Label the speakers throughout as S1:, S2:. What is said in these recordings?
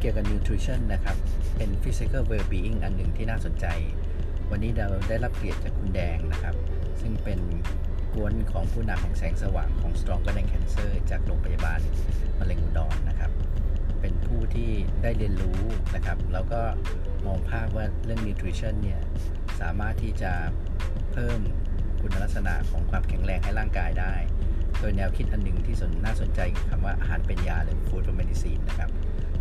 S1: เกี่ยวกับ nutrition นะครับ เป็น physical well-being อันหนึ่งที่น่าสนใจ วันนี้เราได้รับเกียรติจากคุณแดงนะครับ ซึ่งเป็นกวนของผู้นำแห่งแสงสว่างของ Stronger Than Cancer จากโรงพยาบาลมะเร็งอุดรนะครับ เป็นผู้ที่ได้เรียนรู้นะครับ แล้วก็มองภาพว่าเรื่อง nutrition เนี่ยสามารถที่จะเพิ่มคุณลักษณะของความแข็งแรงให้ร่างกายได้ โดยแนวคิดอันหนึ่งที่สนน่าสนใจคือคำว่าอาหารเป็นยาหรือ food for medicine นะครับ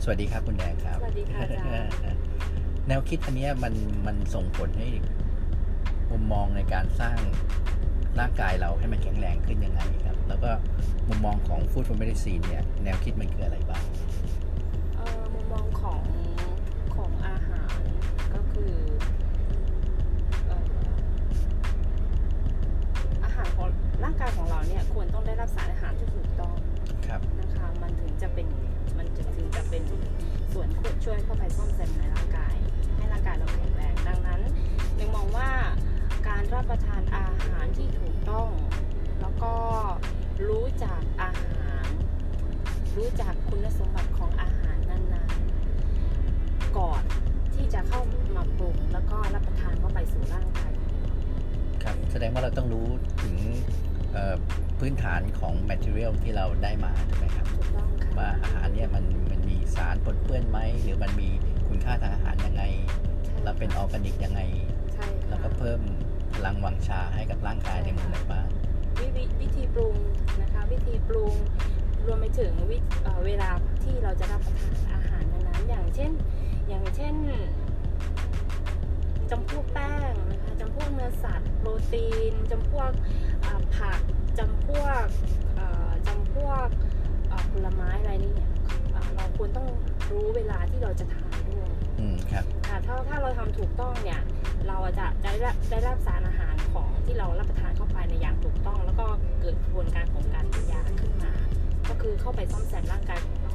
S1: สวัสดีครับคุณแดงครับ
S2: สวัสดีค่ะอาจารย์
S1: แนวคิดอันเนี้ยมันมันส่งผลให้มุมมองในการสร้างร่างกายเราให้มันแข็งแรงขึ้นยังไงครับ แล้วก็มุมมองของ food for medicine เนี่ยแนวคิดมันคืออะไรบ้าง
S2: รู้จักคุณสมบัติของอาหารนั้นๆ ก่อนที่จะเข้ามาปรุงแล้วก็รับประทานเข้าไปสู่ร่างกายของเรา
S1: ครับ แสดงว่าเราต้องรู้ถึงเอ่อพื้นฐานของ material ที่เราได้มาใช่ไหมครับ
S2: ถูกต้องค่ะ
S1: ว่าอาหารเนี่ยมันมันมีสารปนเปื้อนไหม หรือมันมีคุณค่าทางอาหารยังไง แล้วเป็นออร์แกนิกยังไง
S2: ใช่ค่ะ
S1: แล้วก็เพิ่มพลังวังชาให้กับร่างกายในมุมไหนบ้าง
S2: วิวิวิธีปรุงนะคะ วิธีปรุง รวมไปถึงวิเอ่อเวลาที่เราจะรับประทานอาหารนั้นๆอย่างเช่น อย่างเช่นจำพวกแป้งนะคะจำพวกเนื้อสัตว์โปรตีนจำพวกอ่าผักจำพวกเอ่อจำพวกเอ่อผลไม้อะไรนี่เนี่ยอ่าเราควรต้องรู้เวลาที่เราจะทานด้วย
S1: อืมครับ
S2: ค่ะถ้าถ้าเราทำถูกต้องเนี่ย เราจะจะได้รับได้รับสารอาหารของที่เรารับประทานเข้าไปในอย่างถูกต้อง แล้วก็เกิดกระบวนการของการเป็นยาขึ้นมา ก็คือเข้าไปซ่อมแซมร่างกายของเรา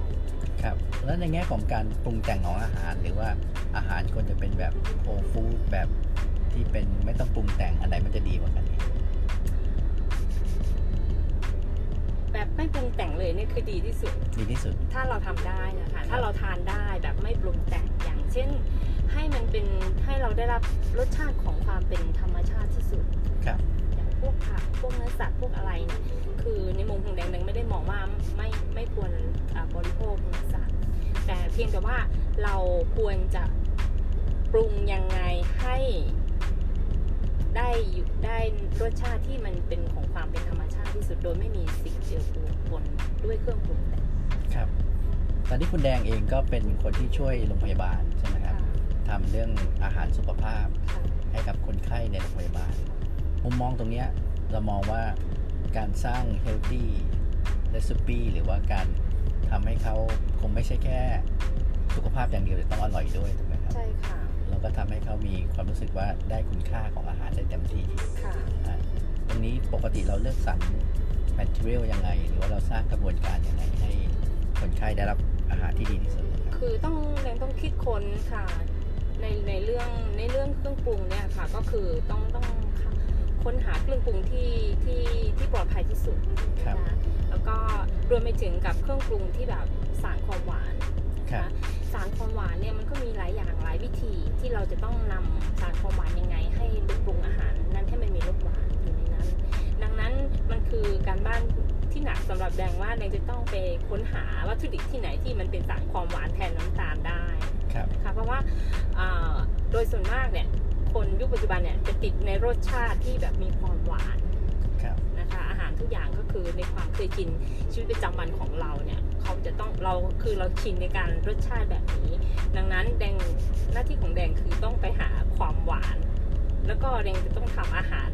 S1: ครับแล้วในแง่ของการปรุงแต่งของอาหารหรือว่าอาหารควรจะเป็นแบบโฮฟู้ดแบบที่เป็นไม่ต้องปรุงแต่งอันไหนมันจะดีกว่ากัน
S2: แบบไม่ปรุงแต่งเลยเนี่ยคือดีที่สุด
S1: ดีที่สุด
S2: ถ้าเราทำได้นะคะ ถ้าเราทานได้แบบไม่ปรุงแต่งอย่างเช่น ให้มันเป็นให้เราได้รับรสชาติของความเป็นธรรมชาติที่สุด
S1: ครับ
S2: อย่างพ วกผักพวกเนื้อสัตว์พวกอะไรเนี่ยคือในมุมของแดงแดงไม่ได้มองว่าไม่ไม่ควรอ่าบริโภคเนื้อสัตว์แต่เพียงแต่ว่าเราควรจะปรุงยังไงให้ได้อยู่ได้รสชาติที่มันเป็นของความเป็นธรรมชาติที่สุดโดยไม่มีสิ่งเจือปนด้วยเครื่องปรุงแต่ง
S1: ครับ ตอนนี้คุณแดงเองก็เป็นคนที่ช่วยโรงพยาบาลใช่ไหมครับทำเรื่องอาหารสุขภาพ มุมมองตรงเนี้ยเรามองว่าการสร้าง healthy recipe หรือว่าการทำให้เขาคงไม่ใช่แค่สุขภาพอย่างเดียวแต่ต้องอร่อยด้วยถูกไหมครับ
S2: ใช่ค่ะ
S1: แล้วก็ทำให้เขามีความรู้สึกว่าได้คุณค่าของอาหารได้เต็มที่
S2: ค่ะ
S1: อะตรงนี้ปกติเราเลือกสรร material ยังไง หรือว่าเราสร้างกระบวนการยังไงให้คนไข้ได้รับอาหารที่ดีที่สุดครับ
S2: คือต้องแดงต้องคิดค้นค่ะ ในในเรื่องในเรื่องเครื่องปรุงเนี่ยค่ะ ก็คือต้องต้อง ค้นหาเครื่องปรุงที่ที่ที่ปลอดภัยที่สุด
S1: ครับ
S2: นะแล้วก็รวมไปถึงกับเครื่องปรุงที่แบบสารความหวาน
S1: ครับ
S2: นะสารความหวานเนี่ยมันก็มีหลายอย่างหลายวิธีที่เราจะต้องนำสารความหวานยังไง ให้ปรุงอาหารนั้นให้มันมีรสหวานอยู่ในนั้น ดังนั้นมันคือการบ้านที่หนักสำหรับแดงว่าแดงจะต้องไปค้นหาวัตถุดิบที่ไหนที่มันเป็นสารความหวานแทนน้ำตาลได้
S1: ครับ
S2: นะคะเพราะว่าอ่าโดยส่วนมากเนี่ย คนยุคปัจจุบันเนี่ยจะติดในรสชาติที่แบบมีความหวาน
S1: ครับ
S2: นะคะอาหารทุกอย่างก็คือในความเคยกินชีวิตประจำวันของเราเนี่ยเขาจะต้องเราคือเราชินในการรสชาติแบบนี้ ดังนั้นแดงหน้าที่ของแดงคือต้องไปหาความหวาน แล้วก็แดงจะต้องทำอาหาร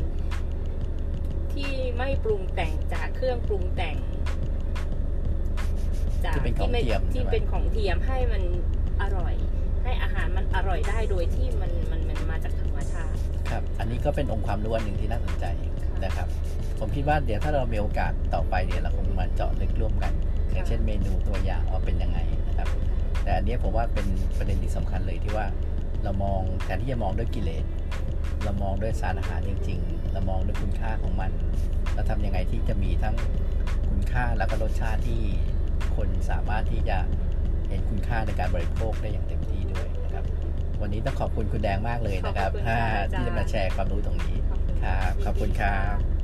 S2: ที่ไม่ปรุงแต่งจากเครื่องปรุงแต่ง จาก
S1: ที่เป็นของ
S2: ไม่
S1: เทียมใช่
S2: ที่
S1: ไหม
S2: เป็นของเทียมให้มันอร่อย ให้อาหารมันอร่อยได้โดยที่มั
S1: น ก็เป็นองค์ความรู้อันหนึ่งที่น่าสนใจนะครับ ผมคิดว่าเดี๋ยวถ้าเรามีโอกาสต่อไปเดี๋ยวเราคงมาเจาะลึกร่วมกันอย่างเช่นเมนูตัวอย่างว่าเป็นยังไงนะครับ แต่อันเนี้ยผมว่าเป็นประเด็นที่สำคัญเลยที่ว่าเรามองแทนที่จะมองด้วยกิเลสเรามองด้วยสารอาหารจริง ๆ เรามองด้วยคุณค่าของมัน เราทำยังไงที่จะมีทั้งคุณค่าแล้วก็รสชาติที่คนสามารถที่จะเห็นคุณคุณค่าในการบริโภคได้อย่างเต็มที่ด้วยนะครับ วันนี้ต้องขอบคุณคุณแดงมากเลยนะครับ
S2: ขอบคุณค่ะอาจารย์
S1: ที่จะมาแชร์ความรู้ตรงนี้
S2: ขอบคุณ
S1: ครับ ขอบคุณครับ